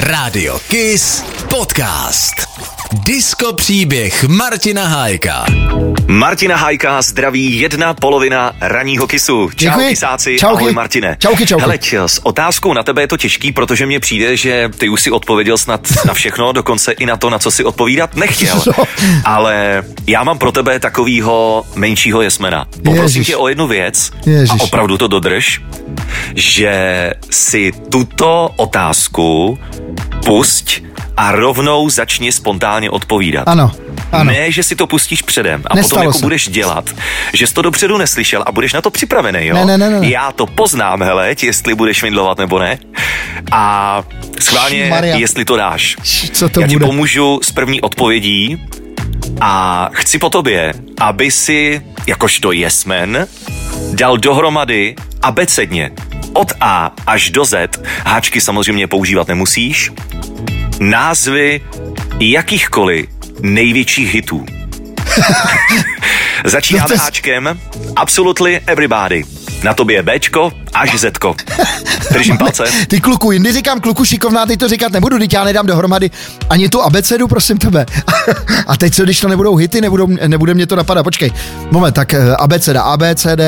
Radio Kiss Podcast. Disko příběh Martina Hájka. Martina Hajka zdraví jedna polovina raního kisu. Čau Děkuji. kisáci, Čauky. ahoj Martine. Čauky, čauky. Hele, s otázkou na tebe je to těžký, protože mně přijde, že ty už si odpověděl snad na všechno, dokonce i na to, na co si odpovídat nechtěl. No. Ale já mám pro tebe takovýho menšího jesmena. Poprosím Ježiš. tě o jednu věc Ježiš. a opravdu to dodrž, že si tuto otázku pusť a rovnou začni spontánně odpovídat. Ano, ano. Ne, že si to pustíš předem a Nestalo potom jako se. budeš dělat, že jsi to dopředu neslyšel a budeš na to připravený, jo? Ne, ne, ne, ne. Já to poznám, hele, jestli budeš švindlovat nebo ne. A schválně, Maria. jestli to dáš. Co to Já ti bude? pomůžu s první odpovědí a chci po tobě, aby si, jakožto jesmen, dal dohromady abecedně od A až do Z, háčky samozřejmě používat nemusíš, názvy jakýchkoliv největších hitů. Začínáme No to háčkem Absolutely Everybody. Na tobě je Bčko až Zko. Držím palce. Ty kluku, jindy říkám kluku šikovná, teď to říkat nebudu, teď já nedám dohromady ani tu abecedu, prosím tebe. A teď co, když to nebudou hity, nebudou, nebude mě to napadat. Počkej, moment, tak eh, abeceda, ABCD,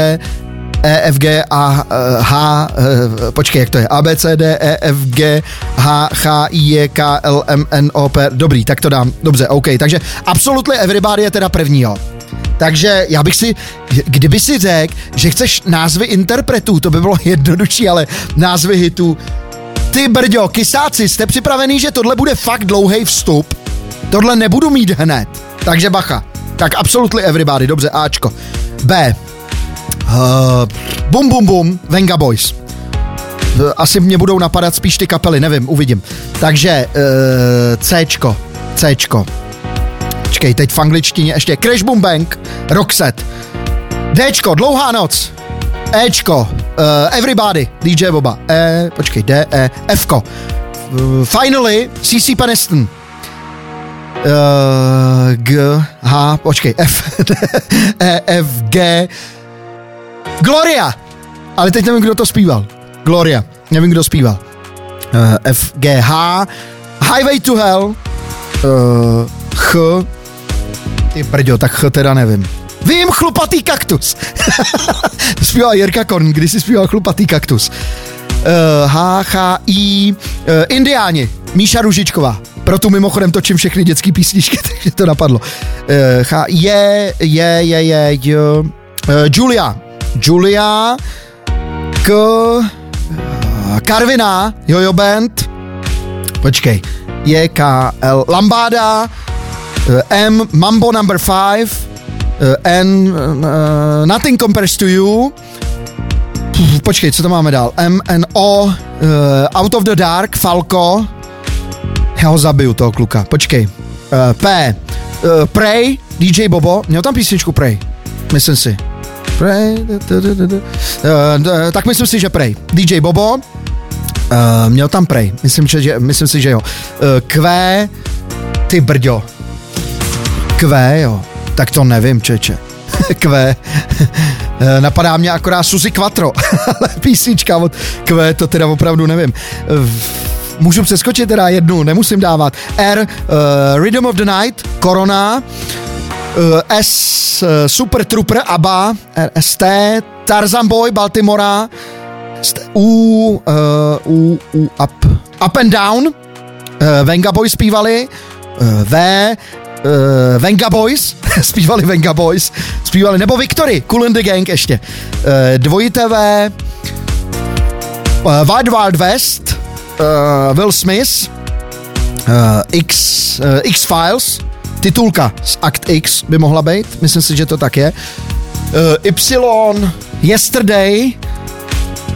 EFG a eh, H, eh, počkej, jak to je, ABCD, EFG, H, H, I, J, K, L, M, N, O, P, dobrý, tak to dám, dobře, OK, takže Absolutely Everybody je teda první, jo. Takže já bych si, kdyby si řekl, že chceš názvy interpretů, to by bylo jednodušší, ale názvy hitů. Ty brďo, kysáci, jste připravený, že tohle bude fakt dlouhý vstup? Tohle nebudu mít hned. Takže bacha. Tak absolutely everybody, dobře, Ačko. B. Uh, bum bum bum, Venga Boys. Eh, Asi mě budou napadat spíš ty kapely, nevím, uvidím. Takže uh, Cčko, Cčko. Počkej, teď v angličtině ještě Crash Boom Bang, Roxette. Dčko, Dlouhá noc. Ečko, uh, Everybody, DJ Boba. E, počkej, D, E, Fko. Uh, finally, CC Peniston. Uh, G, H, počkej, F, E, F, G. Gloria. Ale teď nevím, kdo to zpíval. Gloria. Nevím, kdo zpíval. Uh, F, G, H. Highway to Hell. Uh, Ch. Ty brďo, tak Ch teda nevím. Vím, chlupatý kaktus. zpíval Jirka Korn, když si zpíval chlupatý kaktus. Uh, H, H, I, uh, Indiáni, Míša Ružičková. Proto mimochodem točím všechny dětské písničky, takže to napadlo. Uh, H, je, je, je, je, je. Uh, Julia. Julia. K. Karvina, Jojo Band. Počkej. J, K, L. Lambáda. Uh, M, Mambo number 5. Uh, N, uh, Nothing compares to you. Počkej, co to máme dál? M, N, O, uh, Out of the Dark, Falco. Já ho zabiju, toho kluka. Počkej. Uh, P, uh, Prey, DJ Bobo. Měl tam písničku Prey. Myslím si. Uh, d- tak myslím si, že Prey. DJ Bobo. Uh, měl tam Prey. Myslím, že, myslím si, že jo. Uh, Q, ty brďo. Q, jo. Tak to nevím, čeče. Q. Eh, Napadá mě akorát Suzy Quattro, ale písnička od Q, to teda opravdu nevím. Eh, Můžu přeskočit teda jednu, nemusím dávat. R, uh, Rhythm of the Night, Corona, uh, S, uh, Super Trooper, ABBA, RST, Tarzan Boy, Baltimora, U, uh, U, U, Up, Up and Down, Venga Boys zpívali, V, uh, Venga Boys, zpívali Venga Boys, zpívali, nebo Victory, Cool and the Gang ještě, uh, dvojité V, uh, Wild Wild West, uh, Will Smith, uh, X, uh, X-Files, titulka z Act X by mohla být, myslím si, že to tak je, uh, Y, Yesterday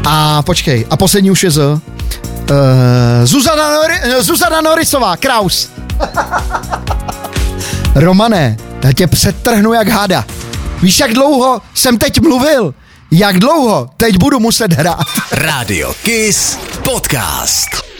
a počkej, a poslední už je Z. Uh, Zuzana, Nori, Zuzana Norisová, Kraus. Romane, já tě přetrhnu jak hada. Víš, jak dlouho jsem teď mluvil? Jak dlouho teď budu muset hrát? Radio Kiss Podcast.